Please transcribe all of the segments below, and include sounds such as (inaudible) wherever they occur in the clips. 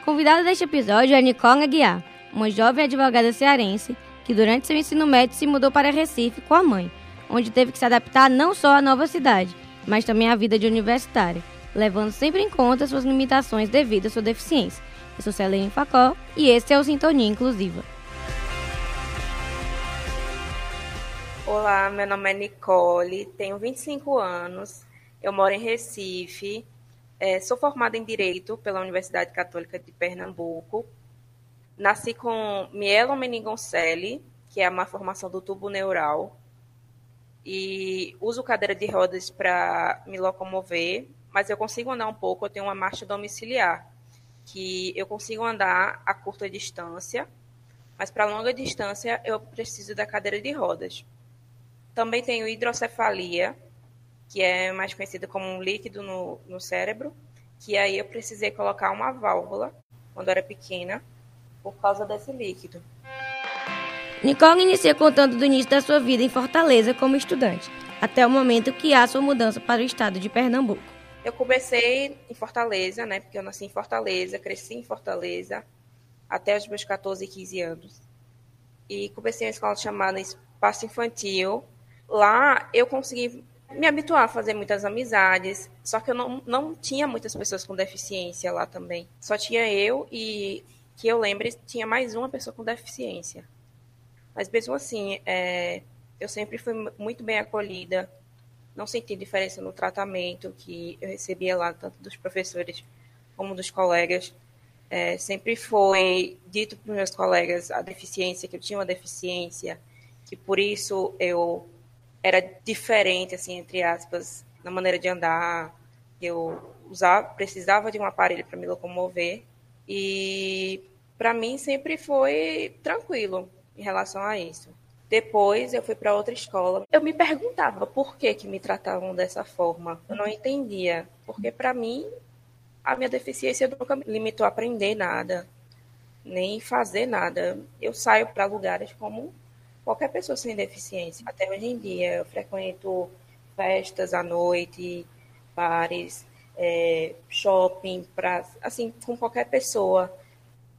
convidada deste episódio é Nicole Aguiar, uma jovem advogada cearense que durante seu ensino médio se mudou para Recife com a mãe, onde teve que se adaptar não só à nova cidade, mas também à vida de universitária, levando sempre em conta suas limitações devido à sua deficiência. Eu sou Celene Facó e esse é o Sintonia Inclusiva. Olá, meu nome é Nicole, tenho 25 anos, eu moro em Recife, é, sou formada em Direito pela Universidade Católica de Pernambuco, nasci com mielomeningoncele, que é uma formação do tubo neural, e uso cadeira de rodas para me locomover, mas eu consigo andar um pouco, eu tenho uma marcha domiciliar, que eu consigo andar a curta distância, mas para longa distância eu preciso da cadeira de rodas. Também tenho hidrocefalia, que é mais conhecida como um líquido no, no cérebro, que aí eu precisei colocar uma válvula quando era pequena por causa desse líquido. Nicole inicia contando do início da sua vida em Fortaleza como estudante, até o momento que há sua mudança para o estado de Pernambuco. Eu comecei em Fortaleza, né, porque eu nasci em Fortaleza, cresci em Fortaleza até os meus 14 e 15 anos. E comecei uma escola chamada Espaço Infantil, lá eu consegui me habituar a fazer muitas amizades, só que eu não, não tinha muitas pessoas com deficiência lá também. Só tinha eu e, que eu lembre, tinha mais uma pessoa com deficiência. Mas mesmo assim, é, eu sempre fui muito bem acolhida, não senti diferença no tratamento que eu recebia lá, tanto dos professores como dos colegas. É, sempre foi dito para os meus colegas a deficiência, que eu tinha uma deficiência, que por isso eu era diferente, assim, entre aspas, na maneira de andar. Eu usava, precisava de um aparelho para me locomover. E para mim sempre foi tranquilo em relação a isso. Depois eu fui para outra escola. Eu me perguntava por que que me tratavam dessa forma. Eu não entendia, porque para mim a minha deficiência nunca me limitou a aprender nada, nem fazer nada. Eu saio para lugares como qualquer pessoa sem deficiência. Até hoje em dia, eu frequento festas à noite, bares, é, shopping, pra, assim, com qualquer pessoa.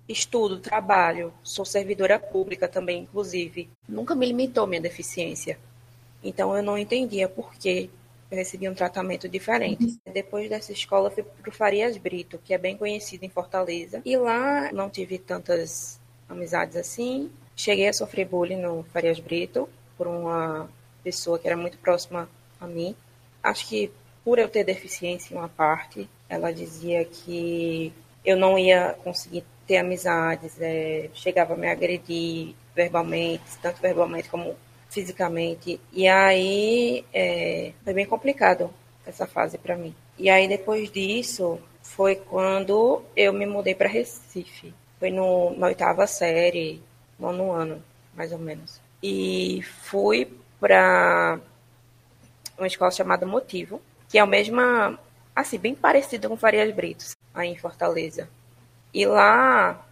Estudo, trabalho, sou servidora pública também, inclusive. Nunca me limitou minha deficiência. Então, eu não entendia por que eu recebia um tratamento diferente. Depois dessa escola, fui para o Farias Brito, que é bem conhecido em Fortaleza. E lá não tive tantas amizades assim, Cheguei a sofrer bullying no Farias Brito por uma pessoa que era muito próxima a mim. Acho que por eu ter deficiência em uma parte, ela dizia que eu não ia conseguir ter amizades, é, chegava a me agredir verbalmente, tanto verbalmente como fisicamente. E aí é, foi bem complicado essa fase para mim. E aí depois disso foi quando eu me mudei para Recife. Foi no, na oitava série, nono ano, mais ou menos. E fui para uma escola chamada Motivo, que é a mesma, assim, bem parecida com Farias Britos, aí em Fortaleza. E lá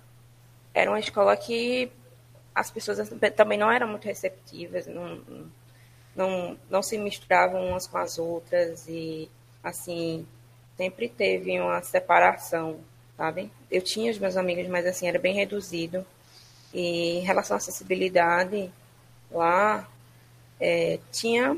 era uma escola que as pessoas também não eram muito receptivas, não, não, não se misturavam umas com as outras e, assim, sempre teve uma separação, sabe? Eu tinha os meus amigos, mas, assim, era bem reduzido. E em relação à acessibilidade, lá é, tinha,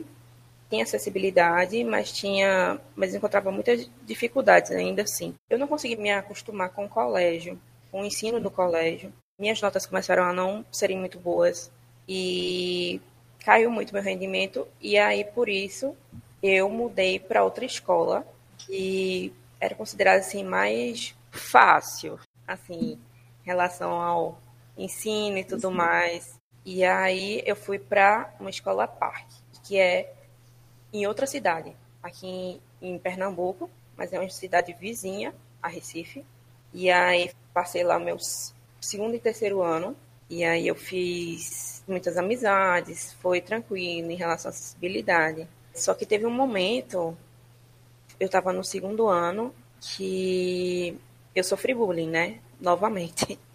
tinha acessibilidade, mas tinha, mas encontrava muitas dificuldades ainda assim. Eu não consegui me acostumar com o colégio, com o ensino do colégio. Minhas notas começaram a não serem muito boas e caiu muito meu rendimento e aí por isso eu mudei para outra escola que era considerada assim mais fácil, assim, em relação ao ensino e tudo Sim. mais. E aí eu fui para uma escola parque, que é em outra cidade, aqui em, em Pernambuco, mas é uma cidade vizinha a Recife. E aí passei lá meus segundo e terceiro ano. E aí eu fiz muitas amizades, foi tranquilo em relação à acessibilidade. Só que teve um momento, eu estava no segundo ano, que eu sofri bullying, né? Novamente (laughs)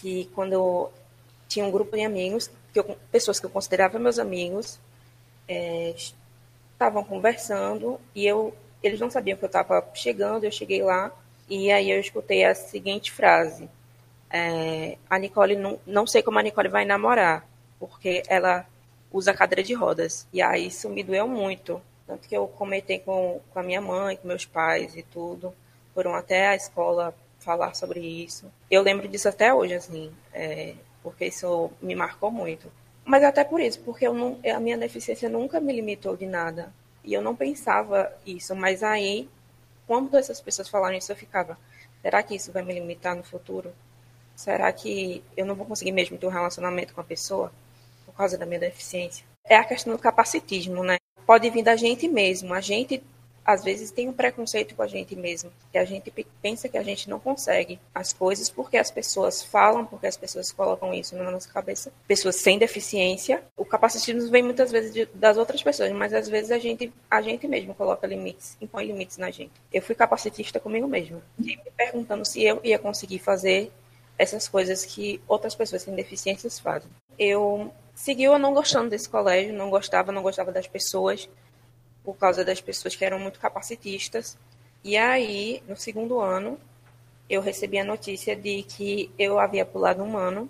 que quando tinha um grupo de amigos, que eu, pessoas que eu considerava meus amigos, é, estavam conversando e eu, eles não sabiam que eu estava chegando, eu cheguei lá E aí eu escutei a seguinte frase: é, a Nicole não, não sei como a Nicole vai namorar, porque ela usa cadeira de rodas. E aí isso me doeu muito. Tanto que eu comentei com, com a minha mãe, com meus pais e tudo. Foram até a escola falar sobre isso. Eu lembro disso até hoje, assim, é, porque isso me marcou muito. Mas até por isso, porque eu não, a minha deficiência nunca me limitou de nada. E eu não pensava isso. Mas aí, quando essas pessoas falaram isso, eu ficava: será que isso vai me limitar no futuro? Será que eu não vou conseguir mesmo ter um relacionamento com a pessoa por causa da minha deficiência? É a questão do capacitismo, né? Pode vir da gente mesmo. A gente às vezes tem um preconceito com a gente mesmo, que a gente pensa que a gente não consegue as coisas porque as pessoas falam, porque as pessoas colocam isso na nossa cabeça. Pessoas sem deficiência, o capacitismo vem muitas vezes de, das outras pessoas, mas às vezes a gente, a gente mesmo coloca limites, impõe limites na gente. Eu fui capacitista comigo mesma, me perguntando se eu ia conseguir fazer essas coisas que outras pessoas sem deficiências fazem. Eu seguiu não gostando desse colégio, não gostava, não gostava das pessoas, por causa das pessoas que eram muito capacitistas. E aí, no segundo ano, eu recebi a notícia de que eu havia pulado um ano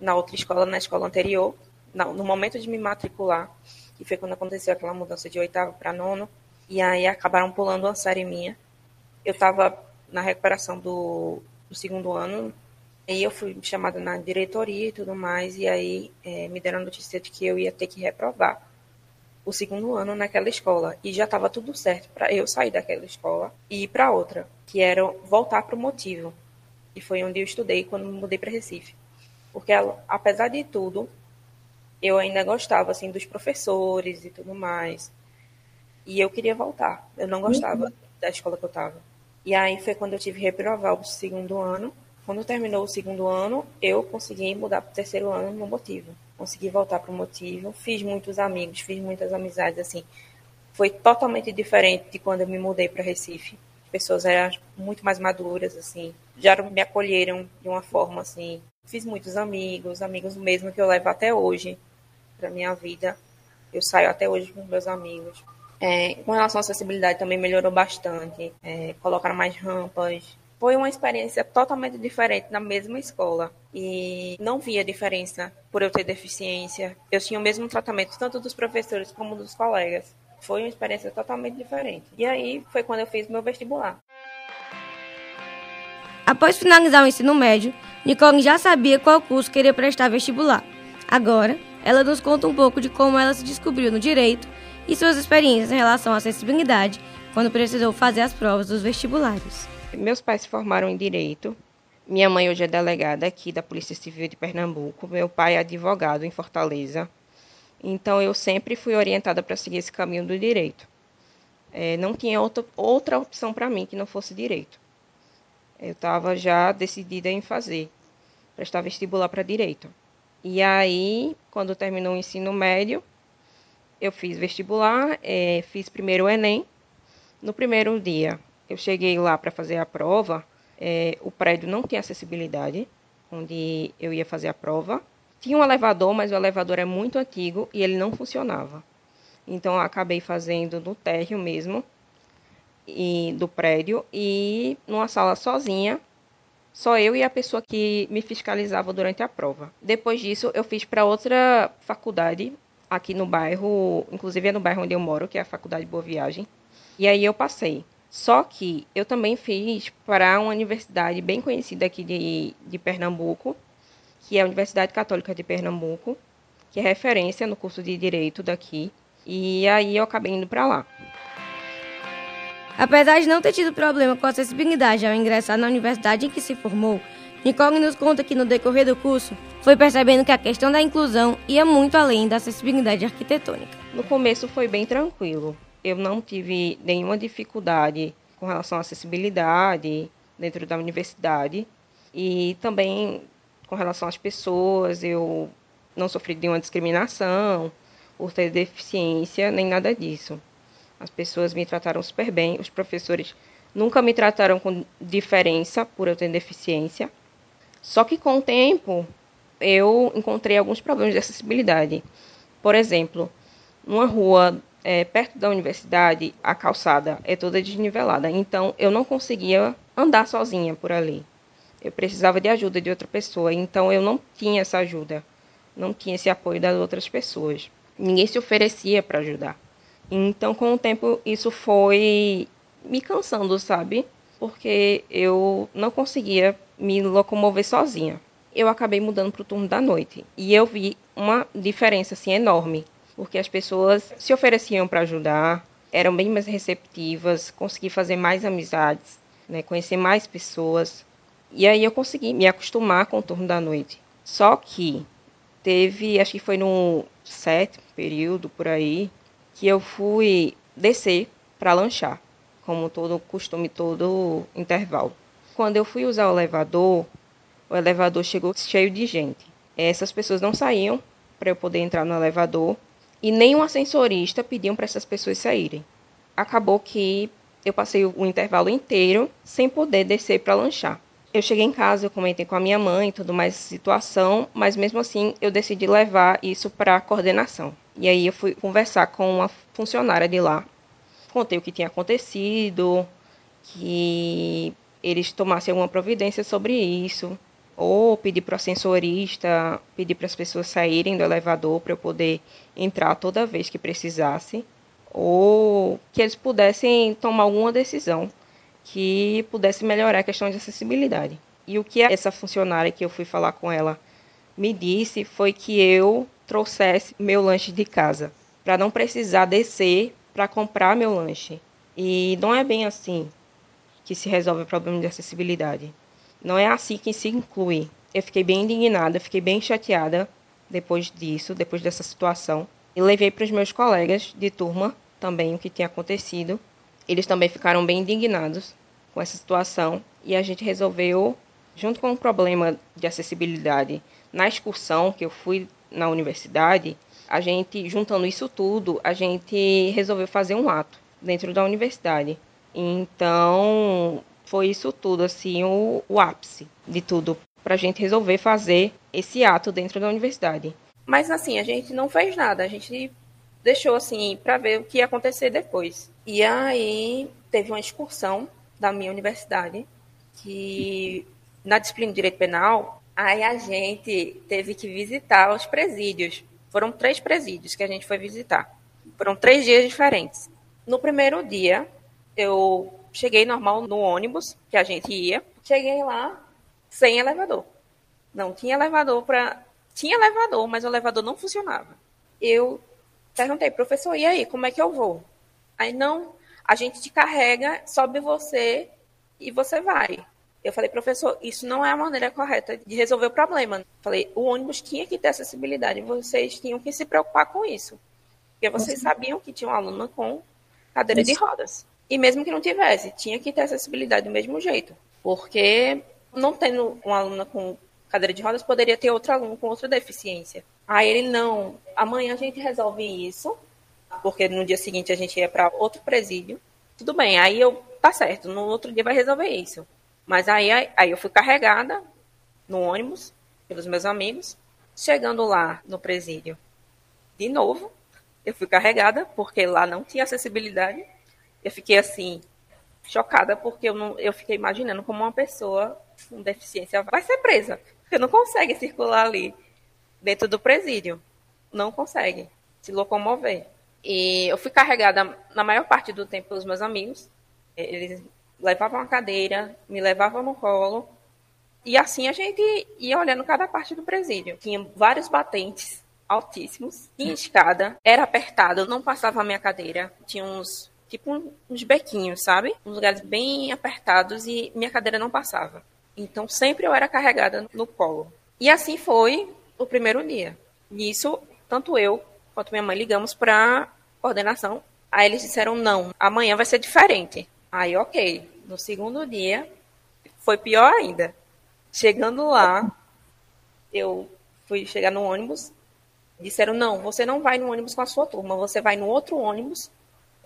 na outra escola, na escola anterior, no momento de me matricular, que foi quando aconteceu aquela mudança de oitavo para nono, e aí acabaram pulando uma série minha. Eu estava na recuperação do, do, segundo ano, e eu fui chamada na diretoria e tudo mais, e aí é, me deram a notícia de que eu ia ter que reprovar o segundo ano naquela escola e já estava tudo certo para eu sair daquela escola e ir para outra, que era voltar para o motivo. E foi onde eu estudei quando me mudei para Recife. Porque apesar de tudo, eu ainda gostava assim dos professores e tudo mais. E eu queria voltar. Eu não gostava uhum. da escola que eu estava. E aí foi quando eu tive que reprovar o segundo ano. Quando terminou o segundo ano, eu consegui mudar para o terceiro ano no motivo consegui voltar para o motivo, fiz muitos amigos, fiz muitas amizades, assim, foi totalmente diferente de quando eu me mudei para Recife. As pessoas eram muito mais maduras, assim, já me acolheram de uma forma, assim, fiz muitos amigos, amigos mesmo que eu levo até hoje para minha vida. Eu saio até hoje com meus amigos. É, com relação à acessibilidade também melhorou bastante. É, colocaram mais rampas, foi uma experiência totalmente diferente na mesma escola e não via diferença por eu ter deficiência. Eu tinha o mesmo tratamento tanto dos professores como dos colegas. Foi uma experiência totalmente diferente. E aí foi quando eu fiz meu vestibular. Após finalizar o ensino médio, Nicole já sabia qual curso queria prestar vestibular. Agora, ela nos conta um pouco de como ela se descobriu no direito e suas experiências em relação à acessibilidade quando precisou fazer as provas dos vestibulares. Meus pais se formaram em direito. Minha mãe hoje é delegada aqui da Polícia Civil de Pernambuco. Meu pai é advogado em Fortaleza. Então eu sempre fui orientada para seguir esse caminho do direito. É, não tinha outra, outra opção para mim que não fosse direito. Eu estava já decidida em fazer, prestar vestibular para direito. E aí, quando terminou o ensino médio, eu fiz vestibular, é, fiz primeiro o Enem. No primeiro dia, eu cheguei lá para fazer a prova, é, o prédio não tinha acessibilidade, onde eu ia fazer a prova. Tinha um elevador, mas o elevador é muito antigo e ele não funcionava. Então acabei fazendo no térreo mesmo e do prédio e numa sala sozinha, só eu e a pessoa que me fiscalizava durante a prova. Depois disso, eu fiz para outra faculdade aqui no bairro, inclusive é no bairro onde eu moro, que é a Faculdade Boa Viagem. E aí eu passei. Só que eu também fiz para uma universidade bem conhecida aqui de, de Pernambuco, que é a Universidade Católica de Pernambuco, que é referência no curso de Direito daqui. E aí eu acabei indo para lá. Apesar de não ter tido problema com a acessibilidade ao ingressar na universidade em que se formou, Nicole nos conta que no decorrer do curso foi percebendo que a questão da inclusão ia muito além da acessibilidade arquitetônica. No começo foi bem tranquilo, eu não tive nenhuma dificuldade com relação à acessibilidade dentro da universidade e também com relação às pessoas, eu não sofri nenhuma discriminação por ter deficiência, nem nada disso. As pessoas me trataram super bem, os professores nunca me trataram com diferença por eu ter deficiência. Só que com o tempo eu encontrei alguns problemas de acessibilidade. Por exemplo, numa rua é, perto da universidade, a calçada é toda desnivelada, então eu não conseguia andar sozinha por ali. Eu precisava de ajuda de outra pessoa, então eu não tinha essa ajuda, não tinha esse apoio das outras pessoas. Ninguém se oferecia para ajudar. Então, com o tempo, isso foi me cansando, sabe? Porque eu não conseguia me locomover sozinha. Eu acabei mudando para o turno da noite e eu vi uma diferença assim enorme, porque as pessoas se ofereciam para ajudar, eram bem mais receptivas, consegui fazer mais amizades, né, conhecer mais pessoas. E aí eu consegui me acostumar com o turno da noite. Só que teve, acho que foi no sétimo período por aí, que eu fui descer para lanchar, como todo costume, todo intervalo. Quando eu fui usar o elevador, o elevador chegou cheio de gente. Essas pessoas não saíam para eu poder entrar no elevador e nem um ascensorista pediam para essas pessoas saírem. Acabou que eu passei o intervalo inteiro sem poder descer para lanchar. Eu cheguei em casa, eu comentei com a minha mãe, tudo mais situação, mas mesmo assim eu decidi levar isso para a coordenação. E aí eu fui conversar com uma funcionária de lá. Contei o que tinha acontecido, que eles tomassem alguma providência sobre isso, ou pedir para o ascensorista, pedir para as pessoas saírem do elevador para eu poder entrar toda vez que precisasse, ou que eles pudessem tomar alguma decisão que pudesse melhorar a questão de acessibilidade. E o que essa funcionária que eu fui falar com ela me disse foi que eu trouxesse meu lanche de casa, para não precisar descer para comprar meu lanche. E não é bem assim que se resolve o problema de acessibilidade. Não é assim que se inclui. Eu fiquei bem indignada, fiquei bem chateada depois disso, depois dessa situação. E levei para os meus colegas de turma também o que tinha acontecido. Eles também ficaram bem indignados com essa situação e a gente resolveu, junto com o problema de acessibilidade na excursão que eu fui na universidade, a gente, juntando isso tudo, a gente resolveu fazer um ato dentro da universidade. Então, foi isso tudo, assim, o, o ápice de tudo, para a gente resolver fazer esse ato dentro da universidade. Mas, assim, a gente não fez nada, a gente deixou, assim, para ver o que ia acontecer depois. E aí, teve uma excursão da minha universidade, que na disciplina de direito penal, aí a gente teve que visitar os presídios. Foram três presídios que a gente foi visitar. Foram três dias diferentes. No primeiro dia, eu cheguei normal no ônibus que a gente ia. Cheguei lá sem elevador. Não tinha elevador para. Tinha elevador, mas o elevador não funcionava. Eu perguntei, professor, e aí, como é que eu vou? Aí, não, a gente te carrega, sobe você e você vai. Eu falei, professor, isso não é a maneira correta de resolver o problema. Falei, o ônibus tinha que ter acessibilidade, vocês tinham que se preocupar com isso. Porque vocês sabiam que tinha um aluno com cadeira de rodas. E mesmo que não tivesse, tinha que ter acessibilidade do mesmo jeito. Porque não tendo um aluno com cadeira de rodas, poderia ter outro aluno com outra deficiência. Aí ele, não, amanhã a gente resolve isso, porque no dia seguinte a gente ia para outro presídio. Tudo bem, aí eu, tá certo, no outro dia vai resolver isso. Mas aí, aí eu fui carregada no ônibus pelos meus amigos. Chegando lá no presídio, de novo, eu fui carregada, porque lá não tinha acessibilidade. Eu fiquei assim, chocada, porque eu, não, eu fiquei imaginando como uma pessoa com deficiência vai ser presa. Porque não consegue circular ali dentro do presídio. Não consegue se locomover. E eu fui carregada na maior parte do tempo pelos meus amigos. Eles levavam a cadeira, me levavam no colo. E assim a gente ia olhando cada parte do presídio. Tinha vários batentes altíssimos, tinha escada, era apertado, não passava a minha cadeira. Tinha uns, tipo uns bequinhos, sabe? Uns lugares bem apertados e minha cadeira não passava. Então sempre eu era carregada no colo. E assim foi o primeiro dia. Nisso, tanto eu quanto minha mãe ligamos para coordenação. Aí eles disseram não, amanhã vai ser diferente. Aí, ok. No segundo dia, foi pior ainda. Chegando lá, eu fui chegar no ônibus. Disseram: não, você não vai no ônibus com a sua turma, você vai no outro ônibus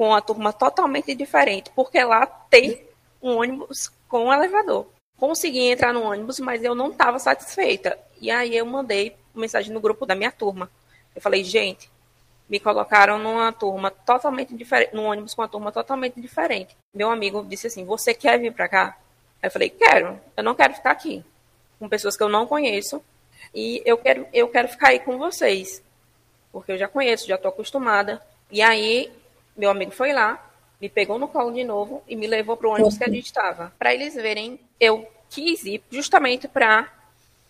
com a turma totalmente diferente, porque lá tem um ônibus com um elevador. Consegui entrar no ônibus, mas eu não estava satisfeita. E aí eu mandei mensagem no grupo da minha turma. Eu falei: gente, me colocaram numa turma totalmente diferente, num ônibus com uma turma totalmente diferente. Meu amigo disse assim: "Você quer vir para cá?" Aí eu falei: "Quero. Eu não quero ficar aqui com pessoas que eu não conheço e eu quero eu quero ficar aí com vocês, porque eu já conheço, já estou acostumada." E aí meu amigo foi lá, me pegou no colo de novo e me levou para o ônibus que a gente estava, para eles verem. Eu quis ir justamente para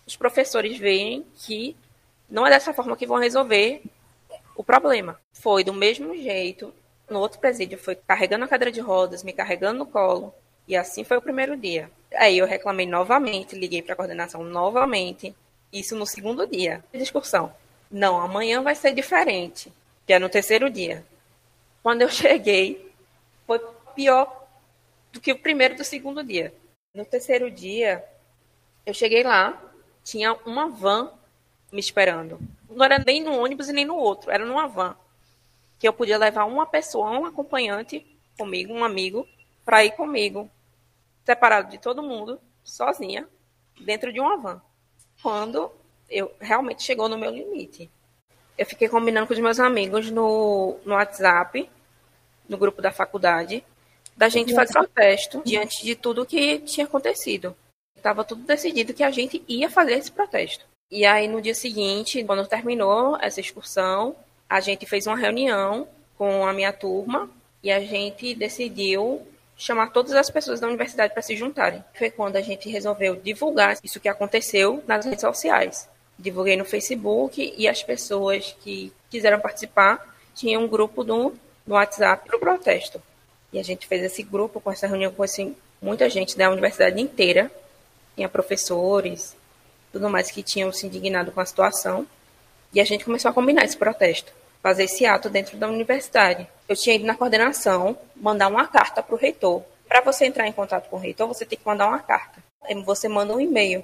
os professores verem que não é dessa forma que vão resolver o problema. Foi do mesmo jeito. No outro presídio foi carregando a cadeira de rodas, me carregando no colo. E assim foi o primeiro dia. Aí eu reclamei novamente, liguei para a coordenação novamente. Isso no segundo dia de. Não, amanhã vai ser diferente. Que é no terceiro dia. Quando eu (laughs) cheguei, foi pior do que o primeiro do segundo dia. No terceiro dia, eu cheguei lá, tinha uma van me esperando. Não era nem no ônibus e nem no outro, era numa van. Que eu podia levar uma pessoa, um acompanhante comigo, um amigo, para ir comigo, separado de todo mundo, sozinha, dentro de uma van. Quando eu realmente chegou no meu limite. Eu fiquei combinando com os meus amigos no, no WhatsApp, no grupo da faculdade, da gente fazer protesto diante de tudo que tinha acontecido. Estava tudo decidido que a gente ia fazer esse protesto. E aí, no dia seguinte, quando terminou essa excursão, a gente fez uma reunião com a minha turma e a gente decidiu chamar todas as pessoas da universidade para se juntarem. Foi quando a gente resolveu divulgar isso que aconteceu nas redes sociais. Divulguei no Facebook e as pessoas que quiseram participar tinham um grupo no, no WhatsApp para o protesto. E a gente fez esse grupo com essa reunião com assim, muita gente da universidade inteira. Tinha professores, tudo mais que tinham se indignado com a situação. E a gente começou a combinar esse protesto, fazer esse ato dentro da universidade. Eu tinha ido na coordenação mandar uma carta para o reitor. Para você entrar em contato com o reitor, você tem que mandar uma carta. Você manda um e-mail.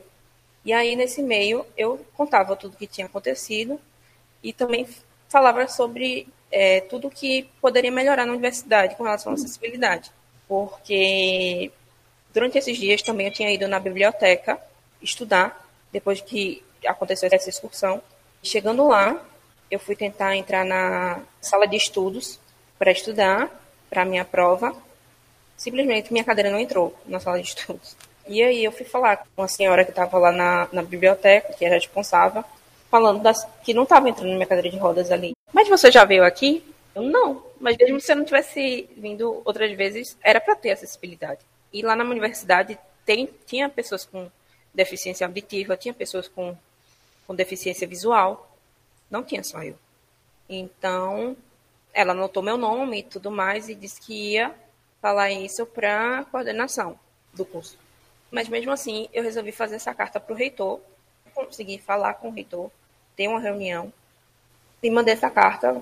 E aí, nesse e-mail, eu contava tudo que tinha acontecido e também falava sobre é, tudo que poderia melhorar na universidade com relação à acessibilidade. Porque durante esses dias também eu tinha ido na biblioteca estudar depois que aconteceu essa excursão. Chegando lá, eu fui tentar entrar na sala de estudos para estudar para a minha prova. Simplesmente minha cadeira não entrou na sala de estudos. E aí eu fui falar com uma senhora que estava lá na, na biblioteca, que era responsável, falando das, que não estava entrando na minha cadeira de rodas ali. Mas você já veio aqui? Eu, não. Mas mesmo se você não tivesse vindo outras vezes, era para ter acessibilidade. E lá na universidade tem, tinha pessoas com deficiência auditiva, tinha pessoas com, com deficiência visual, não tinha só eu. Então, ela anotou meu nome e tudo mais e disse que ia falar isso para a coordenação do curso. Mas mesmo assim, eu resolvi fazer essa carta para o reitor, consegui falar com o reitor, ter uma reunião e mandei essa carta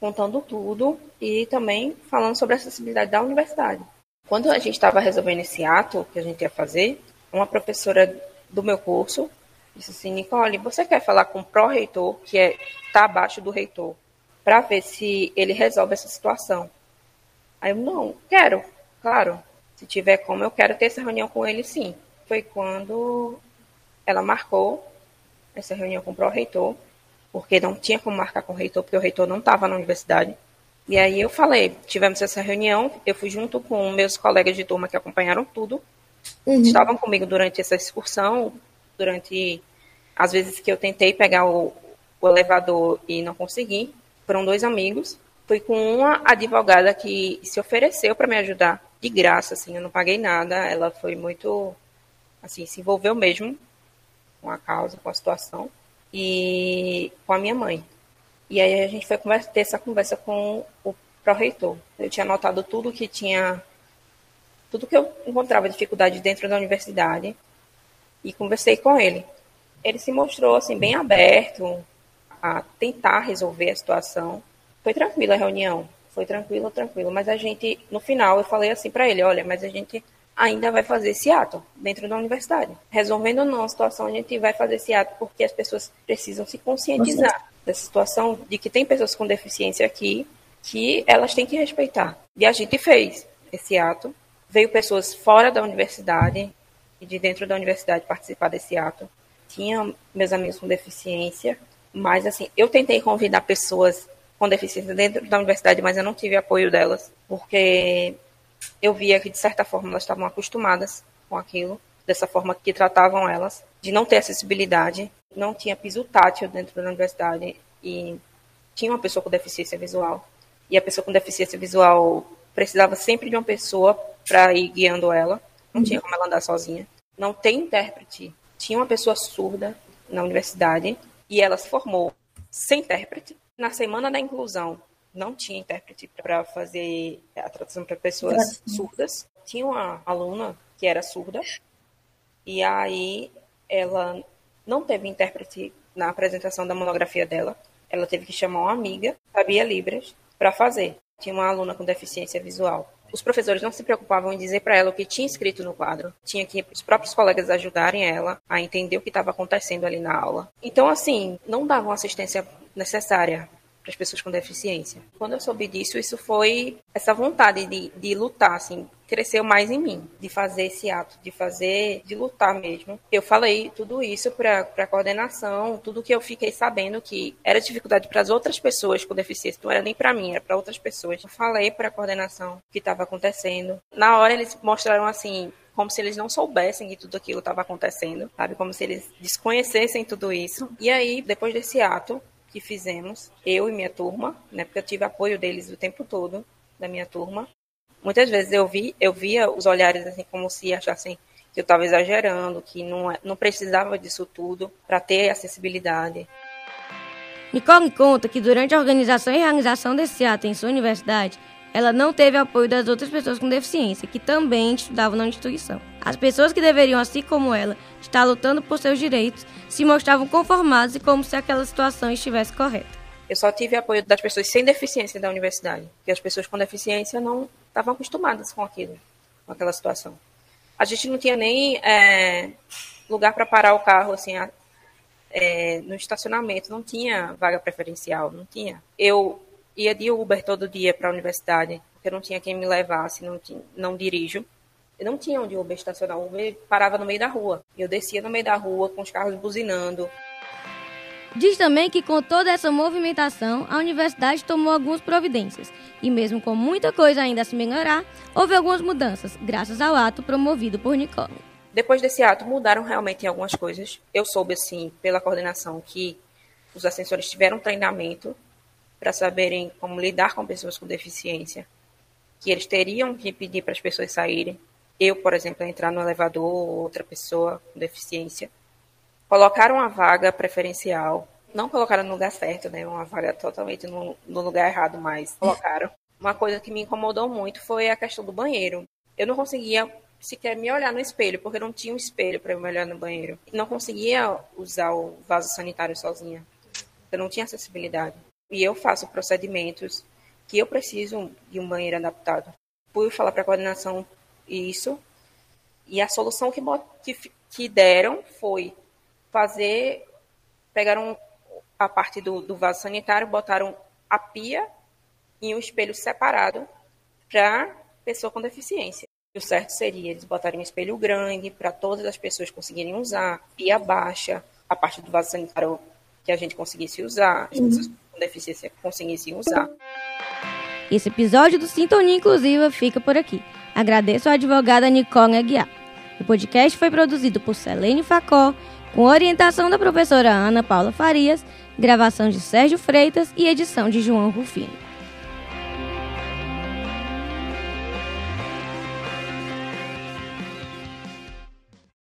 contando tudo e também falando sobre a acessibilidade da universidade. Quando a gente estava resolvendo esse ato que a gente ia fazer, uma professora do meu curso disse assim, Nicole, você quer falar com o pró-reitor, que está é, tá abaixo do reitor, para ver se ele resolve essa situação? Aí eu, não, quero, claro. Se tiver como, eu quero ter essa reunião com ele sim. Foi quando ela marcou essa reunião com o pró-reitor, porque não tinha como marcar com o reitor, porque o reitor não estava na universidade. E aí eu falei, tivemos essa reunião, eu fui junto com meus colegas de turma que acompanharam tudo, uhum. estavam comigo durante essa excursão, durante as vezes que eu tentei pegar o, o elevador e não consegui. Foram dois amigos. Fui com uma advogada que se ofereceu para me ajudar de graça, assim, eu não paguei nada. Ela foi muito, assim, se envolveu mesmo com a causa, com a situação e com a minha mãe. E aí a gente foi conversa, ter essa conversa com o pró-reitor. Eu tinha anotado tudo que tinha tudo que eu encontrava dificuldade dentro da universidade e conversei com ele. Ele se mostrou assim bem aberto a tentar resolver a situação. Foi tranquila a reunião, foi tranquilo, tranquilo, mas a gente no final eu falei assim para ele, olha, mas a gente ainda vai fazer esse ato dentro da universidade. Resolvendo ou não a situação, a gente vai fazer esse ato porque as pessoas precisam se conscientizar dessa situação de que tem pessoas com deficiência aqui que elas têm que respeitar. E a gente fez esse ato Veio pessoas fora da universidade e de dentro da universidade participar desse ato. Tinha meus amigos com deficiência, mas assim, eu tentei convidar pessoas com deficiência dentro da universidade, mas eu não tive apoio delas, porque eu via que, de certa forma, elas estavam acostumadas com aquilo, dessa forma que tratavam elas, de não ter acessibilidade, não tinha piso tátil dentro da universidade e tinha uma pessoa com deficiência visual. E a pessoa com deficiência visual precisava sempre de uma pessoa para ir guiando ela, não tinha como ela andar sozinha. Não tem intérprete. Tinha uma pessoa surda na universidade e ela se formou sem intérprete. Na semana da inclusão, não tinha intérprete para fazer a tradução para pessoas surdas. Tinha uma aluna que era surda e aí ela não teve intérprete na apresentação da monografia dela. Ela teve que chamar uma amiga, sabia Libras, para fazer. Tinha uma aluna com deficiência visual. Os professores não se preocupavam em dizer para ela o que tinha escrito no quadro. Tinha que os próprios colegas ajudarem ela a entender o que estava acontecendo ali na aula. Então, assim, não davam assistência necessária para as pessoas com deficiência. Quando eu soube disso, isso foi essa vontade de, de lutar, assim, cresceu mais em mim, de fazer esse ato, de fazer, de lutar mesmo. Eu falei tudo isso para a coordenação, tudo que eu fiquei sabendo que era dificuldade para as outras pessoas com deficiência, não era nem para mim, era para outras pessoas. Eu falei para a coordenação o que estava acontecendo. Na hora eles mostraram assim, como se eles não soubessem que tudo aquilo estava acontecendo, sabe? Como se eles desconhecessem tudo isso. E aí, depois desse ato, que fizemos, eu e minha turma, né, porque eu tive apoio deles o tempo todo, da minha turma. Muitas vezes eu vi, eu via os olhares assim como se achassem que eu estava exagerando, que não, é, não precisava disso tudo para ter acessibilidade. Nicole conta que durante a organização e realização desse ato em sua universidade, ela não teve apoio das outras pessoas com deficiência, que também estudavam na instituição. As pessoas que deveriam, assim como ela, estar lutando por seus direitos, se mostravam conformadas e como se aquela situação estivesse correta. Eu só tive apoio das pessoas sem deficiência da universidade, porque as pessoas com deficiência não estavam acostumadas com aquilo, com aquela situação. A gente não tinha nem é, lugar para parar o carro, assim, é, no estacionamento, não tinha vaga preferencial, não tinha. Eu ia de Uber todo dia para a universidade, porque não tinha quem me levasse, não, tinha, não dirijo. Eu não tinha onde o Uber estacionar. O Uber parava no meio da rua. Eu descia no meio da rua com os carros buzinando. Diz também que com toda essa movimentação, a universidade tomou algumas providências. E mesmo com muita coisa ainda a se melhorar, houve algumas mudanças, graças ao ato promovido por Nicole. Depois desse ato, mudaram realmente algumas coisas. Eu soube, assim, pela coordenação, que os assessores tiveram treinamento para saberem como lidar com pessoas com deficiência, que eles teriam que pedir para as pessoas saírem. Eu, por exemplo, entrar no elevador, outra pessoa com deficiência. Colocaram uma vaga preferencial. Não colocaram no lugar certo, né? Uma vaga totalmente no, no lugar errado, mas colocaram. Uma coisa que me incomodou muito foi a questão do banheiro. Eu não conseguia sequer me olhar no espelho, porque não tinha um espelho para eu me olhar no banheiro. Não conseguia usar o vaso sanitário sozinha. Eu não tinha acessibilidade e eu faço procedimentos que eu preciso de um banheiro adaptado. Fui falar para a coordenação isso e a solução que, que, que deram foi fazer, pegaram a parte do, do vaso sanitário, botaram a pia e um espelho separado para pessoa com deficiência. O certo seria eles botarem um espelho grande para todas as pessoas conseguirem usar, pia baixa, a parte do vaso sanitário que a gente conseguisse usar, as pessoas com deficiência conseguissem usar. Esse episódio do Sintonia Inclusiva fica por aqui. Agradeço à advogada Nicole Aguiar. O podcast foi produzido por Selene Facó, com orientação da professora Ana Paula Farias, gravação de Sérgio Freitas e edição de João Rufino.